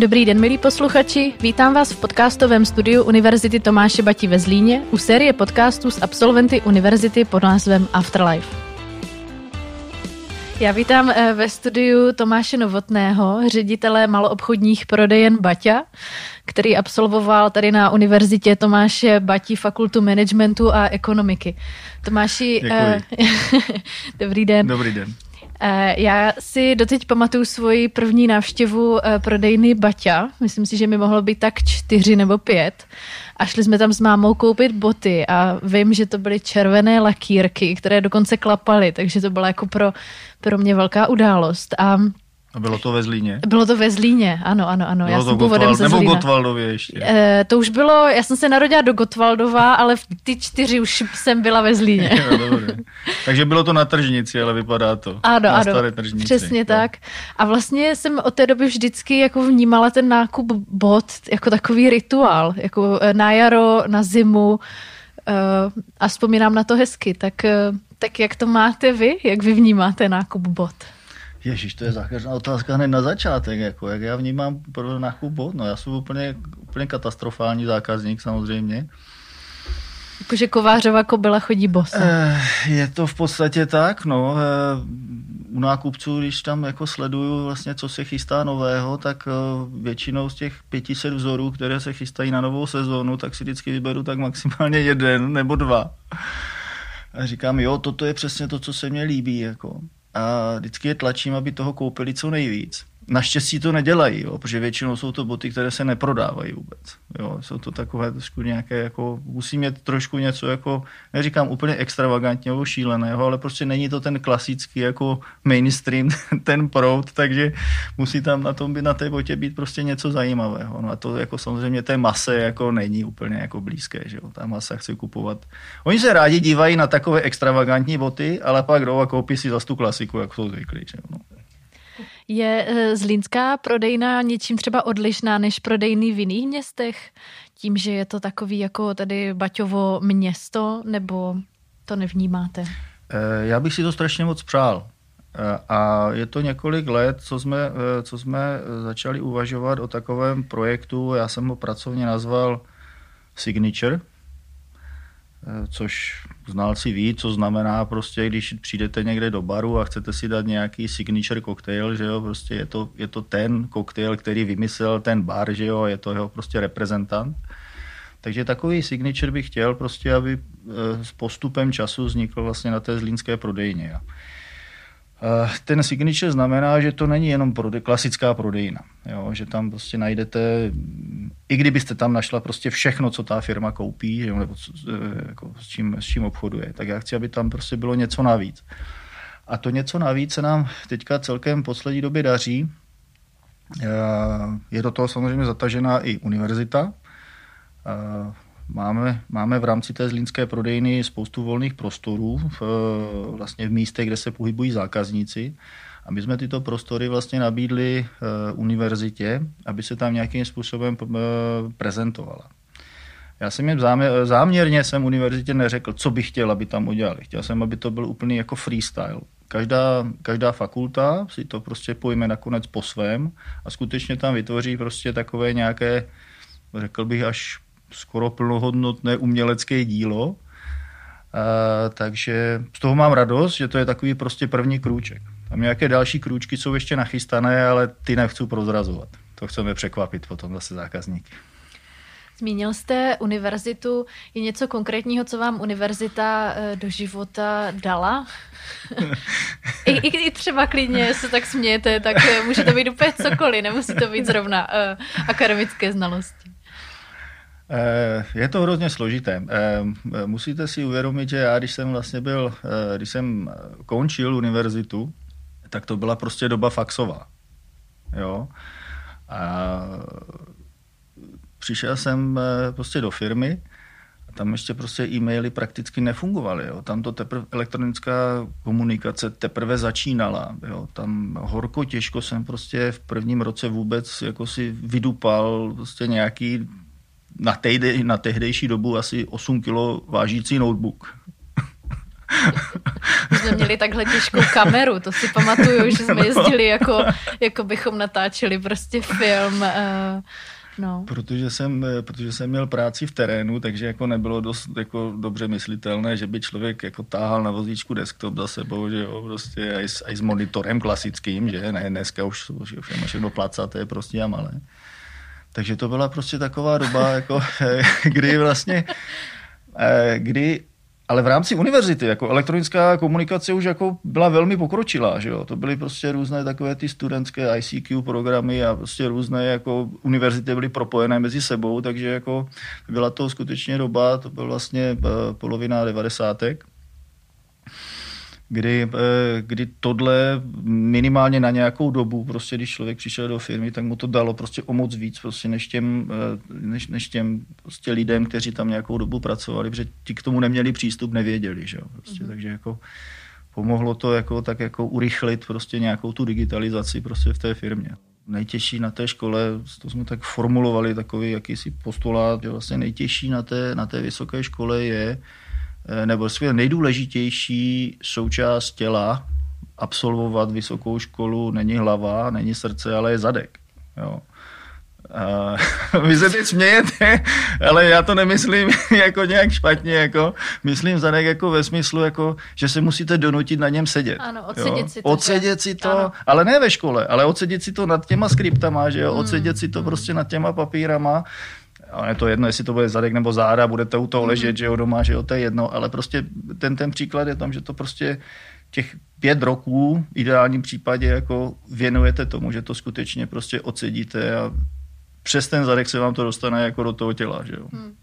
Dobrý den, milí posluchači. Vítám vás v podcastovém studiu Univerzity Tomáše Bati ve Zlíně u série podcastů s absolventy univerzity pod názvem Afterlife. Já vítám eh, ve studiu Tomáše Novotného, ředitele maloobchodních prodejen Baťa, který absolvoval tady na Univerzitě Tomáše Bati fakultu managementu a ekonomiky. Tomáši, Děkuji. dobrý den. Dobrý den. Eh, já si doteď pamatuju svoji první návštěvu eh, prodejny Baťa. Myslím si, že mi mohlo být tak čtyři nebo pět. A šli jsme tam s mámou koupit boty a vím, že to byly červené lakírky, které dokonce klapaly, takže to byla jako pro, pro mě velká událost. A a bylo to ve Zlíně? Bylo to ve Zlíně, ano, ano, ano. Bylo já to jsem Gotwald, ze nebo Zlína. Gotwaldově ještě? E, to už bylo, já jsem se narodila do Gotwaldova, ale v ty čtyři už jsem byla ve Zlíně. jo. Takže bylo to na tržnici, ale vypadá to. Ano, na ano, staré tržnici. přesně Jo. tak. A vlastně jsem od té doby vždycky jako vnímala ten nákup bot jako takový rituál, jako eh, na jaro, na zimu eh, a vzpomínám na to hezky. Tak, tak jak to máte vy? Jak vy vnímáte nákup bot? Ježíš, to je zákeřná otázka hned na začátek. Jako, jak já vnímám pro nákup bot? No já jsem úplně, úplně katastrofální zákazník samozřejmě. Jakože kovářova kobila chodí bosa. Eh, Je to v podstatě tak, no. eh, U nákupců, když tam jako sleduju vlastně, co se chystá nového, tak eh, většinou z těch 500 vzorů, které se chystají na novou sezónu, tak si vždycky vyberu tak maximálně jeden nebo dva. A říkám, jo, toto je přesně to, co se mně líbí. Jako. A vždycky je tlačím, aby toho koupili co nejvíc. Naštěstí to nedělají, jo, protože většinou jsou to boty, které se neprodávají vůbec. Jo, jsou to takové trošku nějaké, jako, musí mít trošku něco, jako, neříkám úplně extravagantního nebo šíleného, ale prostě není to ten klasický jako mainstream, ten proud, takže musí tam na tom na té botě být prostě něco zajímavého. No a to jako samozřejmě té mase jako není úplně jako blízké, že jo, ta masa chce kupovat. Oni se rádi dívají na takové extravagantní boty, ale pak jdou a koupí si zase tu klasiku, jak jsou zvyklí, že jo. No. Je eh, zlínská prodejna něčím třeba odlišná než prodejny v jiných městech? Tím, že je to takový jako tady Baťovo město, nebo to nevnímáte? Eh, Já bych si to strašně moc přál. Eh, A je to několik let, co jsme, co jsme začali uvažovat o takovém projektu, já jsem ho pracovně nazval Signature, což znalci ví, co znamená prostě, když přijdete někde do baru a chcete si dát nějaký signature koktejl, že jo, prostě je to, je to ten koktejl, který vymyslel ten bar, že jo, je to jeho prostě reprezentant. Takže takový signature bych chtěl prostě, aby eh, s postupem času vznikl vlastně na té zlínské prodejně. Eh, Ten signature znamená, že to není jenom prode, klasická prodejna, jo? že tam prostě najdete, i kdybyste tam našla prostě všechno, co ta firma koupí, jo? nebo co, eh, jako s, čím, s čím obchoduje, tak já chci, aby tam prostě bylo něco navíc. A to něco navíc se nám teďka celkem v poslední době daří. Eh, Je do toho samozřejmě zatažená i univerzita. Máme, máme v rámci té zlínské prodejny spoustu volných prostorů v, eh, vlastně v místech, kde se pohybují zákazníci. A my jsme tyto prostory vlastně nabídli eh, univerzitě, aby se tam nějakým způsobem eh, prezentovala. Já jsem jim záměr, záměrně jsem univerzitě neřekl, co bych chtěl, aby tam udělali. Chtěl jsem, aby to byl úplný jako freestyle. Každá, každá fakulta si to prostě pojme nakonec po svém a skutečně tam vytvoří prostě takové nějaké, řekl bych, až skoro plnohodnotné umělecké dílo. Uh, takže z toho mám radost, že to je takový prostě první krůček. Tam nějaké další krůčky jsou ještě nachystané, ale ty nechci prozrazovat. To chceme překvapit potom zase zákazníky. Zmínil jste univerzitu. Je něco konkrétního, co vám univerzita eh, do života dala? I, i, I třeba klidně se tak smějete, tak eh, může to být úplně cokoliv, nemusí to být zrovna uh, akademické znalosti. Eh, Je to hrozně složité. Eh, Musíte si uvědomit, že já, když jsem vlastně byl, eh, když jsem končil univerzitu, tak to byla prostě doba faxová. Jo? A přišel jsem prostě do firmy a tam ještě prostě e-maily prakticky nefungovaly. Jo? Tam to teprve elektronická komunikace teprve začínala. Jo? Tam horko těžko jsem prostě v prvním roce vůbec jako si vydupal prostě nějaký na, tejde, na tehdejší dobu asi 8 kilo vážící notebook. My jsme měli takhle těžkou kameru, to si pamatuju, že jsme no. jezdili jako, jako bychom natáčeli prostě film. Uh, No. Protože, jsem, eh, protože jsem měl práci v terénu, takže jako nebylo dost jako dobře myslitelné, že by člověk jako táhal na vozíčku desktop za sebou, že jo, prostě aj s, aj s monitorem klasickým, že ne, dneska už, už je všechno placaté prostě a malé. Takže to byla prostě taková doba, jako, kdy vlastně, eh, kdy ale v rámci univerzity, jako elektronická komunikace už jako byla velmi pokročilá, že jo? To byly prostě různé takové ty studentské ICQ programy a prostě různé jako univerzity byly propojené mezi sebou, takže jako byla to skutečně doba, to byl vlastně eh, polovina devadesátek kdy, eh, kdy tohle minimálně na nějakou dobu, prostě když člověk přišel do firmy, tak mu to dalo prostě o moc víc prostě než těm, eh, než, než těm prostě lidem, kteří tam nějakou dobu pracovali, protože ti k tomu neměli přístup, nevěděli, že jo, prostě, mm-hmm. takže jako pomohlo to jako tak jako urychlit prostě nějakou tu digitalizaci prostě v té firmě. Nejtěžší na té škole, to jsme tak formulovali takový jakýsi postulát, že vlastně nejtěžší na té, na té vysoké škole je, nebo své nejdůležitější součást těla absolvovat vysokou školu není hlava, není srdce, ale je zadek. Jo. Uh, vy se teď smějete, ale já to nemyslím jako nějak špatně, jako myslím zadek jako ve smyslu, jako, že se musíte donutit na něm sedět. Ano, odsedět jo? si to. Odsedět si to, ano. ale ne ve škole, ale odsedět si to nad těma skriptama, že jo, hmm. odsedět si to prostě nad těma papírama a je to jedno, jestli to bude zadek nebo záda, budete u toho ležet, mm. že jo, doma, že jo, to je jedno, ale prostě ten, ten příklad je tam, že to prostě těch pět roků v ideálním případě jako věnujete tomu, že to skutečně prostě odsedíte a přes ten zadek se vám to dostane jako do toho těla, že jo. Mm.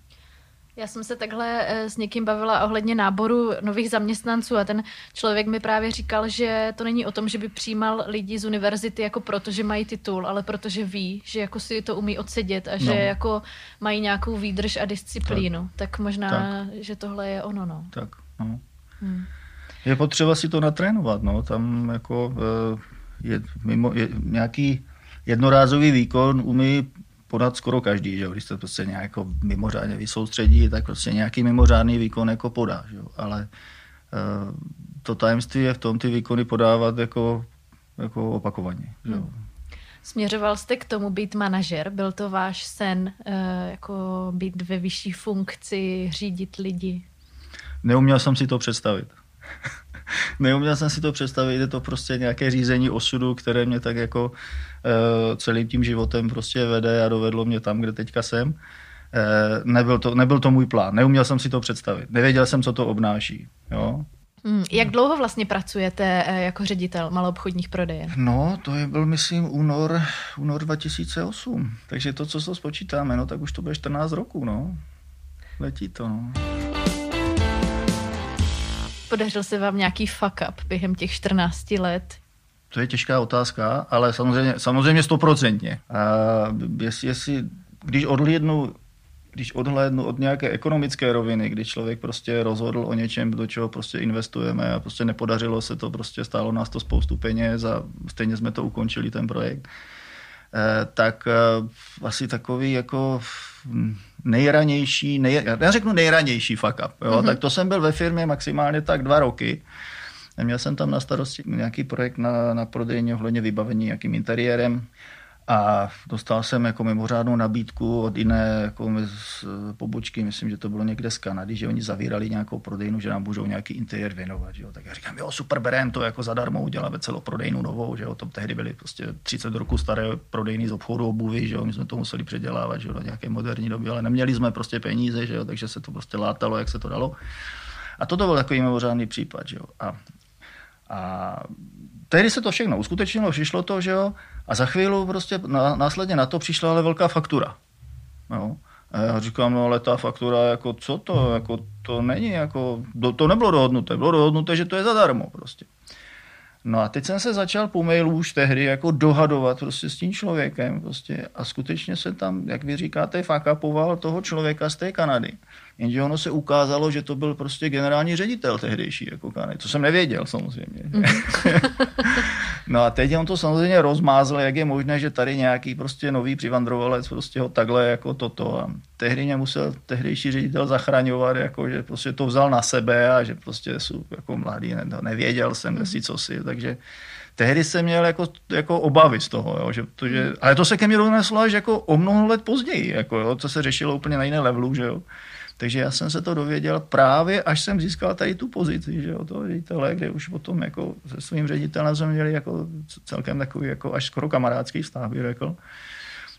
Já jsem se takhle eh, s někým bavila ohledně náboru nových zaměstnanců a ten člověk mi právě říkal, že to není o tom, že by přijímal lidi z univerzity jako proto, že mají titul, ale protože ví, že jako si to umí odsedět a no. že jako mají nějakou výdrž a disciplínu. Tak, tak možná, tak. že tohle je ono, no. Tak, no. Hmm. Je potřeba si to natrénovat, no. Tam jako eh, je, mimo, je nějaký jednorázový výkon umí podat skoro každý, že jo? když se prostě nějak jako mimořádně vysoustředí, tak prostě nějaký mimořádný výkon jako podá, že jo? ale uh, to tajemství je v tom ty výkony podávat jako, jako opakovaně. Že jo? Hmm. Směřoval jste k tomu být manažer? Byl to váš sen, uh, jako být ve vyšší funkci, řídit lidi? Neuměl jsem si to představit. neuměl jsem si to představit, je to prostě nějaké řízení osudu, které mě tak jako uh, celým tím životem prostě vede a dovedlo mě tam, kde teďka jsem. Uh, nebyl, to, nebyl to můj plán, neuměl jsem si to představit, nevěděl jsem, co to obnáší. Jo? Hmm, jak dlouho vlastně pracujete eh, jako ředitel maloobchodních prodejen? No, to je byl, myslím, únor, únor 2008. Takže to, co se spočítáme, no, tak už to bude 14 roků, no. Letí to, no. Podařil se vám nějaký fuck up během těch 14 let? To je těžká otázka, ale samozřejmě, samozřejmě stoprocentně. Jestli, jestli, když odhlédnu když odhlédnu od nějaké ekonomické roviny, kdy člověk prostě rozhodl o něčem, do čeho prostě investujeme a prostě nepodařilo se to, prostě stálo nás to spoustu peněz a stejně jsme to ukončili, ten projekt, eh, tak eh, asi takový jako nejranější, nej, já řeknu nejranější fuck up, jo? Mm-hmm. tak to jsem byl ve firmě maximálně tak dva roky. Měl jsem tam na starosti nějaký projekt na, na prodejně ohledně vybavení nějakým interiérem a dostal jsem jako mimořádnou nabídku od jiné jako z pobočky, myslím, že to bylo někde z Kanady, že oni zavírali nějakou prodejnu, že nám můžou nějaký interiér věnovat. Že jo. Tak já říkám, jo, super, berem to jako zadarmo, uděláme celou prodejnu novou, že jo. To tehdy byly prostě 30 roku staré prodejny z obchodu obuvy, že jo. My jsme to museli předělávat, že jo, do nějaké moderní doby, ale neměli jsme prostě peníze, že jo, takže se to prostě látalo, jak se to dalo. A toto byl takový mimořádný případ, že jo. A, a tehdy se to všechno uskutečnilo, přišlo to, že jo, a za chvíli prostě následně na to přišla ale velká faktura. Jo. A já říkám, no ale ta faktura, jako co to, jako to není, jako, to nebylo dohodnuté, bylo dohodnuté, že to je zadarmo prostě. No a teď jsem se začal po mailu už tehdy jako dohadovat prostě s tím člověkem prostě a skutečně se tam, jak vy říkáte, fakapoval toho člověka z té Kanady. Jenže ono se ukázalo, že to byl prostě generální ředitel tehdejší jako Kanady. To jsem nevěděl samozřejmě. Mm. No a teď on to samozřejmě rozmázl, jak je možné, že tady nějaký prostě nový přivandrovalec prostě ho takhle jako toto. A tehdy mě musel tehdejší ředitel zachraňovat, jako že prostě to vzal na sebe a že prostě jsou jako mladý, ne, nevěděl jsem, kde si co si, takže tehdy jsem měl jako, jako obavy z toho, jo, že, to, že, ale to se ke mně doneslo až jako o mnoho let později, jako, jo, to se řešilo úplně na jiné levelu, že jo. Takže já jsem se to dověděl právě, až jsem získal tady tu pozici, že jo, toho ředitele, kde už potom jako se svým ředitelem jsme měli jako celkem takový jako až skoro kamarádský vztah, bych řekl.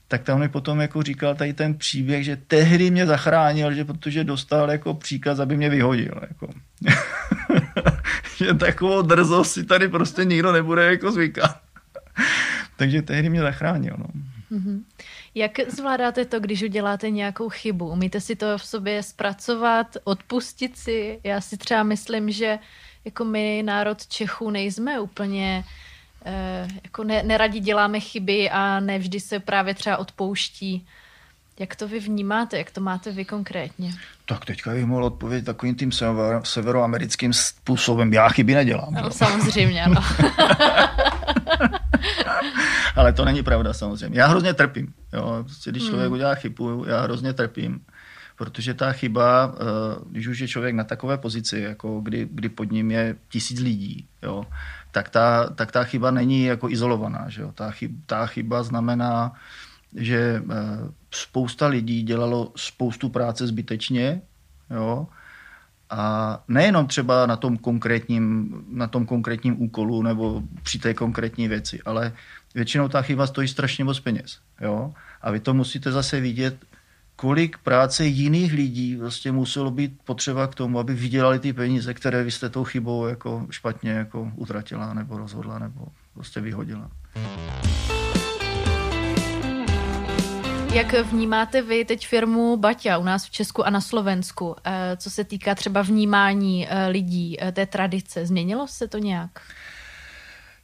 Tak tam mi potom jako říkal tady ten příběh, že tehdy mě zachránil, že protože dostal jako příkaz, aby mě vyhodil. Jako. že takovou drzost si tady prostě nikdo nebude jako zvykat. Takže tehdy mě zachránil. No. Mm-hmm. Jak zvládáte to, když uděláte nějakou chybu? Umíte si to v sobě zpracovat, odpustit si? Já si třeba myslím, že jako my, národ Čechů, nejsme úplně eh, jako ne, neradi děláme chyby a nevždy se právě třeba odpouští. Jak to vy vnímáte? Jak to máte vy konkrétně? Tak teďka bych mohl odpovědět takovým tím sever, severoamerickým způsobem. Já chyby nedělám. No, samozřejmě, ano. Ale to není pravda samozřejmě. Já hrozně trpím. Jo. Prostě, když člověk hmm. udělá chybu, já hrozně trpím. Protože ta chyba, eh, když už je člověk na takové pozici, jako kdy, kdy pod ním je tisíc lidí, jo, tak, ta, tak ta chyba není jako izolovaná. Že jo. Ta, chyba, ta chyba znamená, že eh, spousta lidí dělalo spoustu práce zbytečně, jo, a nejenom třeba na tom konkrétním, na tom konkrétním úkolu nebo při té konkrétní věci, ale většinou ta chyba stojí strašně moc peněz. Jo? A vy to musíte zase vidět, kolik práce jiných lidí vlastně muselo být potřeba k tomu, aby vydělali ty peníze, které vy jste tou chybou jako špatně jako utratila nebo rozhodla nebo prostě vyhodila. Jak vnímáte vy teď firmu Baťa u nás v Česku a na Slovensku, eh, co se týká třeba vnímání eh, lidí, eh, té tradice? Změnilo se to nějak?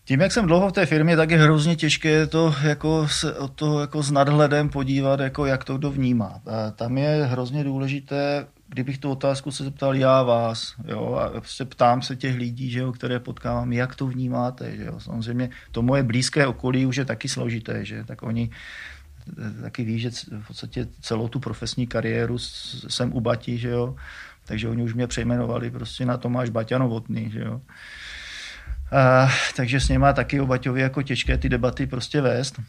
Tím, jak jsem dlouho v té firmě, tak je hrozně těžké to jako se o to jako s nadhledem podívat, jako jak to kdo vnímá. A tam je hrozně důležité, kdybych tu otázku se zeptal já vás, jo, a prostě ptám se těch lidí, že jo, které potkávám, jak to vnímáte, že jo. Samozřejmě to moje blízké okolí už je taky složité, že tak oni taky ví, že v podstatě celou tu profesní kariéru jsem u Bati, že jo, takže oni už mě přejmenovali prostě na Tomáš Baťa Novotný, že jo. A, takže s něma taky o Baťovi jako těžké ty debaty prostě vést.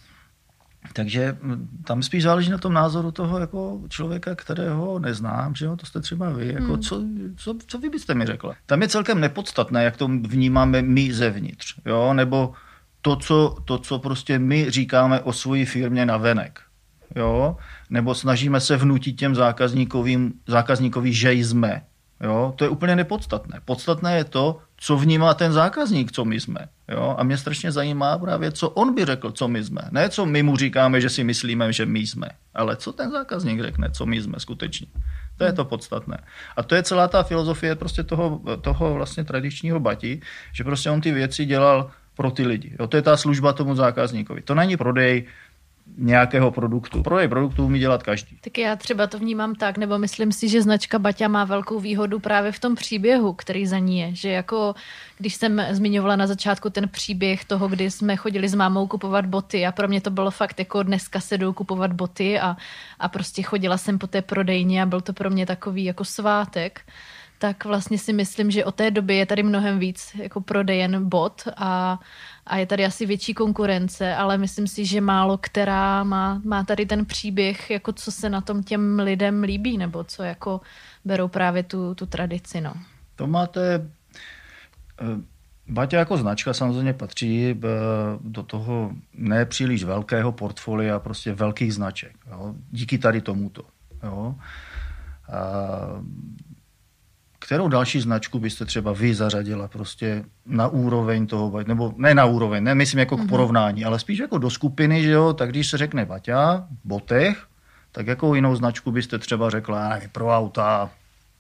Takže tam spíš záleží na tom názoru toho jako člověka, kterého neznám, že jo, to jste třeba vy, jako hmm. co, co, co vy byste mi řekla? Tam je celkem nepodstatné, jak to vnímáme my zevnitř, jo, nebo to, co, to, co prostě my říkáme o svoji firmě na venek. Jo? Nebo snažíme se vnutit těm zákazníkovým, zákazníkovi, že jsme. Jo? To je úplně nepodstatné. Podstatné je to, co vnímá ten zákazník, co my jsme. Jo? A mě strašně zajímá právě, co on by řekl, co my jsme. Ne, co my mu říkáme, že si myslíme, že my jsme, ale co ten zákazník řekne, co my jsme skutečně. To je to podstatné. A to je celá ta filozofie prostě toho, toho vlastně tradičního bati, že prostě on ty věci dělal pro ty lidi. Jo, to je ta služba tomu zákazníkovi. To není prodej nějakého produktu. Prodej produktů umí dělat každý. Tak já třeba to vnímám tak, nebo myslím si, že značka Baťa má velkou výhodu právě v tom příběhu, který za ní je. Že jako, když jsem zmiňovala na začátku ten příběh toho, kdy jsme chodili s mámou kupovat boty a pro mě to bylo fakt jako dneska se jdou kupovat boty a, a prostě chodila jsem po té prodejně a byl to pro mě takový jako svátek tak vlastně si myslím, že od té doby je tady mnohem víc jako prodejen bot a, a je tady asi větší konkurence, ale myslím si, že málo která má, má tady ten příběh, jako co se na tom těm lidem líbí, nebo co jako berou právě tu, tu tradici. No. To máte... Eh, Baťa jako značka samozřejmě patří eh, do toho nepříliš velkého portfolia prostě velkých značek. Jo? Díky tady tomuto. Jo? A kterou další značku byste třeba vy zařadila prostě na úroveň toho, nebo ne na úroveň, ne myslím jako k mhm. porovnání, ale spíš jako do skupiny, že jo, tak když se řekne Baťa, Botech, tak jakou jinou značku byste třeba řekla, nevím, pro auta,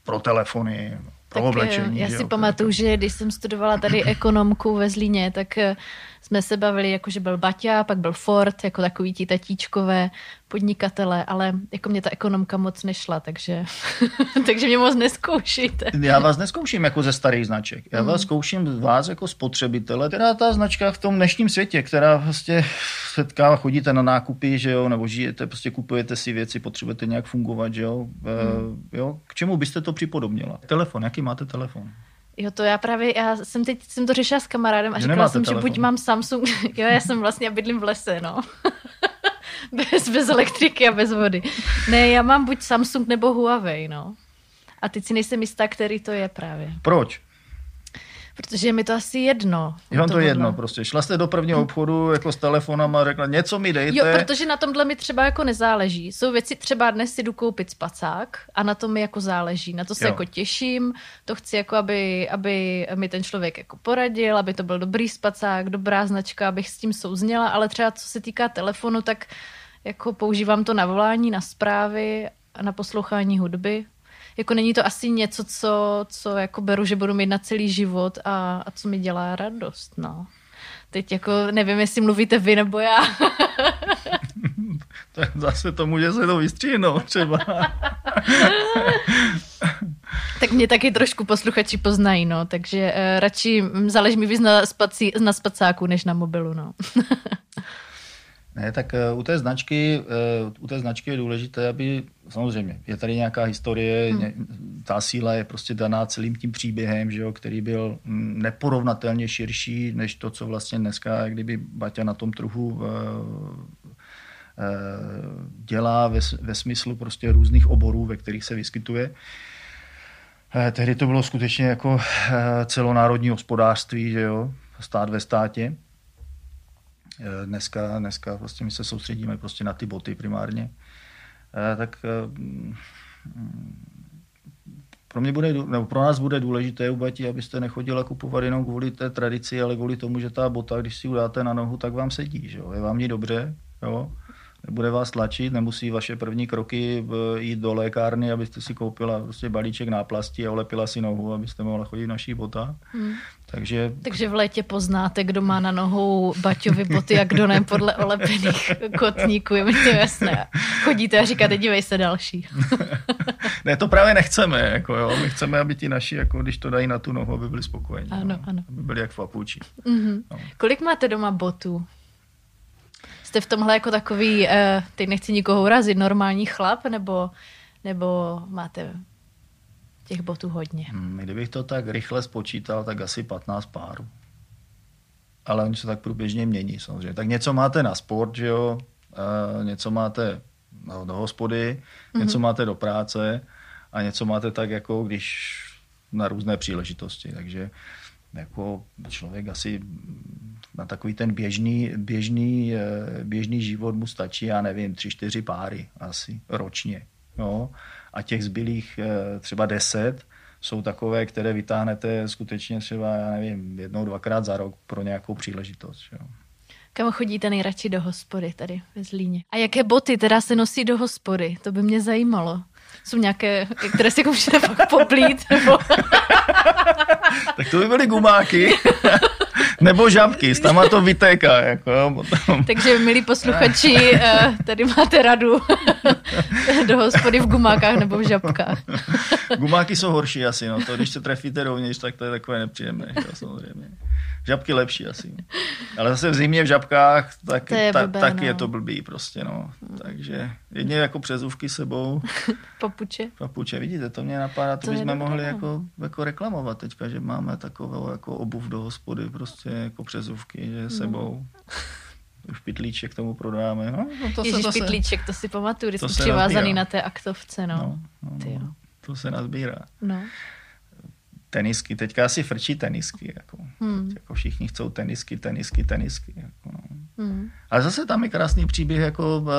pro telefony, tak oblečení. Já si jo, pamatuju, že když jsem studovala tady ekonomku ve Zlíně, tak eh, jsme se bavili, jako že byl Baťa, pak byl Ford, jako takový ti tatíčkové podnikatele, ale jako mě ta ekonomka moc nešla, takže, takže mě moc neskoušíte. Já vás neskouším jako ze starých značek. Já vás mm. zkouším vás jako spotřebitele, která ta značka v tom dnešním světě, která vlastně setká, chodíte na nákupy, že jo, nebo žijete, prostě kupujete si věci, potřebujete nějak fungovat, že jo. Mm. E, jo. K čemu byste to připodobnila? Telefon, jaký máte telefon? Jo, to já právě, já jsem teď jsem to řešila s kamarádem a říkala jsem, telefon. že buď mám Samsung, jo, já jsem vlastně, bydlím v lese, no. bez, bez elektriky a bez vody. Ne, já mám buď Samsung nebo Huawei, no. A teď si nejsem jistá, který to je právě. Proč? Protože je mi to asi jedno. Je vám to jedno prostě. Šla jste do prvního obchodu jako s telefonem a řekla, něco mi dejte. Jo, protože na tomhle mi třeba jako nezáleží. Jsou věci, třeba dnes si jdu koupit spacák a na to mi jako záleží. Na to se jo. jako těším, to chci jako, aby, aby mi ten člověk jako poradil, aby to byl dobrý spacák, dobrá značka, abych s tím souzněla, ale třeba co se týká telefonu, tak jako používám to na volání, na zprávy, na poslouchání hudby, jako není to asi něco, co, co jako beru, že budu mít na celý život a, a co mi dělá radost, no. Teď jako nevím, jestli mluvíte vy nebo já. tak zase to může se to vystříhnout třeba. tak mě taky trošku posluchači poznají, no, takže uh, radši záleží mi víc na, spací, na spacáku, než na mobilu, no. Ne, tak eh, u té značky, eh, u té značky je důležité, aby samozřejmě je tady nějaká historie, hmm. ta síla je prostě daná celým tím příběhem, že jo, který byl mm, neporovnatelně širší než to, co vlastně dneska, kdyby Baťa na tom trhu eh, dělá ve, ve smyslu prostě různých oborů, ve kterých se vyskytuje. Tehdy to bylo skutečně jako celonárodní hospodářství, že jo, stát ve státě. Eh, dneska, dneska prostě my se soustředíme prostě na ty boty primárně. Eh, tak eh, pro mě bude, nebo pro nás bude důležité u batí, abyste nechodila kupovat jenom kvůli té tradici, ale kvůli tomu, že ta bota, když si udáte na nohu, tak vám sedí. Že jo? Je vám ní dobře, jo? Nebude vás tlačit, nemusí vaše první kroky jít do lékárny, abyste si koupila prostě balíček náplasti a olepila si nohu, abyste mohla chodit v našich botách. Hmm. Takže... Takže v létě poznáte, kdo má na nohou baťovy boty a kdo ne podle olepených kotníků, je mi to jasné. Chodíte a říkáte, dívej se další. ne, to právě nechceme. Jako jo. My chceme, aby ti naši, jako když to dají na tu nohu, aby byli spokojení. Ano, no. ano. Aby byli jak v papuči. Mm-hmm. No. Kolik máte doma botů? Jste v tomhle jako takový, uh, teď nechci nikoho urazit, normální chlap, nebo, nebo máte těch botů hodně? Hmm, kdybych to tak rychle spočítal, tak asi 15 párů. Ale oni se tak průběžně mění samozřejmě. Tak něco máte na sport, že jo? Uh, něco máte no, do hospody, mm-hmm. něco máte do práce a něco máte tak jako když na různé příležitosti. Takže jako člověk asi na takový ten běžný, běžný, eh, běžný život mu stačí, já nevím, tři, čtyři páry asi ročně. Jo? A těch zbylých eh, třeba deset jsou takové, které vytáhnete skutečně třeba, já nevím, jednou, dvakrát za rok pro nějakou příležitost. Jo? Kam chodíte nejradši do hospody tady ve Zlíně? A jaké boty teda se nosí do hospody? To by mě zajímalo. Jsou nějaké, které si můžete pak poplít? Nebo... tak to by byly gumáky. Nebo žabky, s tam to vytéká. Jako, potom. Takže, milí posluchači, eh, tady máte radu do hospody v gumákách nebo v žabkách. Gumáky jsou horší asi, no. To, když se trefíte rovněž, tak to je takové nepříjemné, jo, samozřejmě. Žabky lepší asi. Ale zase v zimě v žabkách, tak, je ta, blbé, tak no. je to blbý prostě, no. Takže jedně jako přezůvky sebou. Papuče. Papuče, vidíte, to mě napadá, to, to bychom mohli no. jako, jako reklamovat teďka, že máme takovou jako obuv do hospody, prostě jako přezůvky, že no. sebou. Už pitlíček tomu prodáme. No, no to Ježiš, se, to pitlíček, se, to si pamatuju, když jsme přivázaný na té aktovce, no. no, no, no. To se nazbírá. No tenisky, teďka asi frčí tenisky, jako, hmm. jako všichni chcou tenisky, tenisky, tenisky. Jako, no. hmm. Ale zase tam je krásný příběh jako, uh,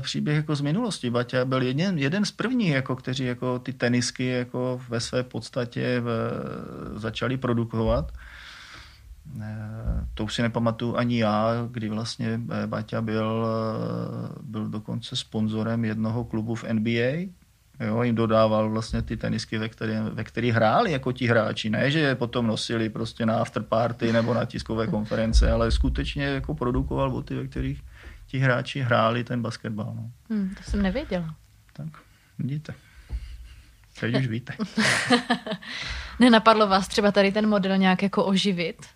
příběh jako z minulosti. Baťa byl jeden, jeden z prvních, jako, kteří jako ty tenisky jako ve své podstatě v, začali produkovat. Uh, to už si nepamatuju ani já, kdy vlastně Baťa byl, byl dokonce sponzorem jednoho klubu v NBA, Jo, jim dodával vlastně ty tenisky, ve kterých ve který hráli jako ti hráči. Ne, že je potom nosili prostě na afterparty nebo na tiskové konference, ale skutečně jako produkoval boty, ve kterých ti hráči hráli ten basketbal. No. Hmm, to jsem nevěděla. Tak, vidíte. Teď už víte. Nenapadlo vás třeba tady ten model nějak jako oživit?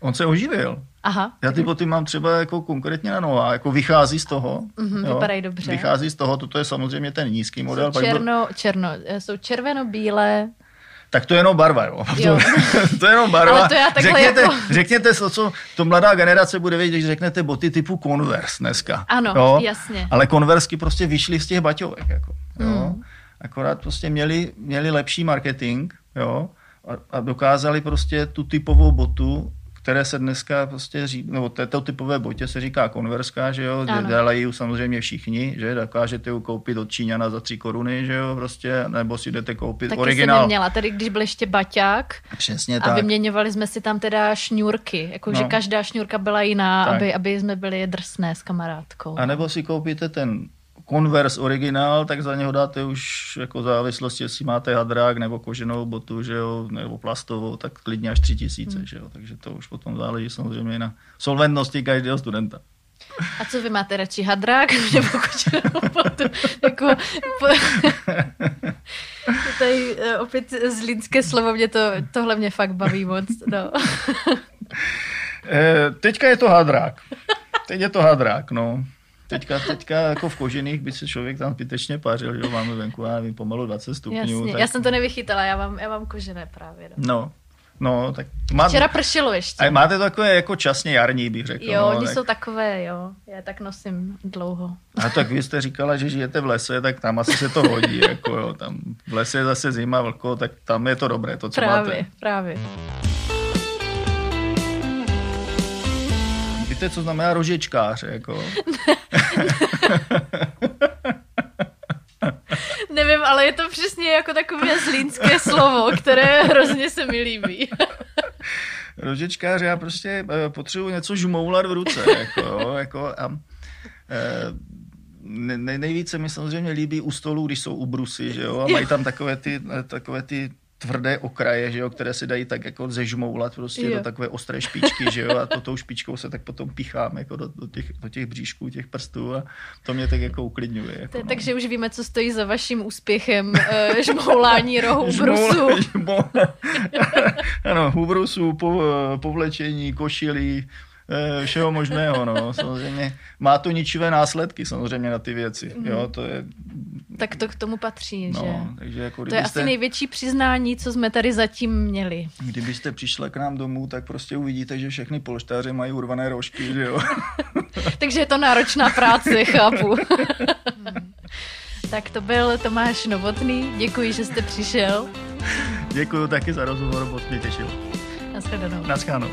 On se oživil. Aha. Já ty boty mám třeba jako konkrétně na nová, jako vychází z toho. Mm-hmm, jo, vypadají dobře. Vychází z toho, toto je samozřejmě ten nízký model. Jsou, černo, byl... černo, jsou červeno-bílé, tak to je jenom barva, jo. jo. To, je jenom barva. Ale to já řekněte, jako... řekněte to, co to mladá generace bude vědět, když řeknete boty typu Converse dneska. Ano, jo? jasně. Ale Conversky prostě vyšly z těch baťovek, jako, jo. Mm. Akorát prostě měli, měli lepší marketing, jo, a, a dokázali prostě tu typovou botu které se dneska prostě, ří, nebo této typové botě se říká konverská, že jo, ano. dělají samozřejmě všichni, že dokážete ji koupit od Číňana za tři koruny, že jo, prostě, nebo si jdete koupit Taky originál. Taky neměla, tady když byl ještě baťák Přesně a tak. vyměňovali jsme si tam teda šňůrky, jakože no. každá šňůrka byla jiná, aby, aby jsme byli drsné s kamarádkou. A nebo si koupíte ten Converse originál, tak za něho dáte už jako závislosti, jestli máte hadrák nebo koženou botu, že jo, nebo plastovou, tak klidně až tři tisíce, hmm. že jo. Takže to už potom záleží samozřejmě na solventnosti každého studenta. A co vy máte radši, hadrák nebo koženou botu? jako, po... Tady eh, opět zlínské slovo, mě to, tohle mě fakt baví moc. No. Eh, teďka je to hadrák. Teď je to hadrák, no. Teďka, teďka jako v kožených by se člověk tam zbytečně pařil, že máme venku, já nevím, pomalu 20 stupňů. Jasně, tak... já jsem to nevychytala, já mám, já mám kožené právě. No. no. No, tak má... Včera pršelo ještě. A máte to takové jako časně jarní, bych řekl. Jo, no, oni tak... jsou takové, jo. Já tak nosím dlouho. A tak vy jste říkala, že žijete v lese, tak tam asi se to hodí. jako jo. Tam v lese je zase zima, vlko, tak tam je to dobré, to, co právě, máte. Právě, Víte, co znamená rožičkář, jako? Nevím, ale je to přesně jako takové zlínské slovo, které hrozně se mi líbí. Rožičkář, já prostě eh, potřebuji něco žmoulat v ruce. Jako, jako a, e, ne, nejvíce mi samozřejmě líbí u stolů, když jsou ubrusy, že jo, a mají tam takové ty, takové ty tvrdé okraje, že jo, které se dají tak jako zežmoulat prostě jo. do takové ostré špičky, že jo, a to tou špičkou se tak potom pichám jako do, do, těch, do těch bříšků, těch prstů a to mě tak jako uklidňuje. Jako, no. Takže už víme, co stojí za vaším úspěchem uh, žmoulání rohu ubrusu. ano, ubrusu, po, povlečení, košilí, Eh, všeho možného, no. Samozřejmě má to ničivé následky samozřejmě na ty věci, mm. jo, to je... Tak to k tomu patří, no, že? Takže jako, to je asi největší přiznání, co jsme tady zatím měli. Kdybyste přišla k nám domů, tak prostě uvidíte, že všechny polštáře mají urvané rožky, že jo. takže je to náročná práce, chápu. tak to byl Tomáš Novotný, děkuji, že jste přišel. Děkuji taky za rozhovor, moc mě těšil. Naschledanou. Naschledanou.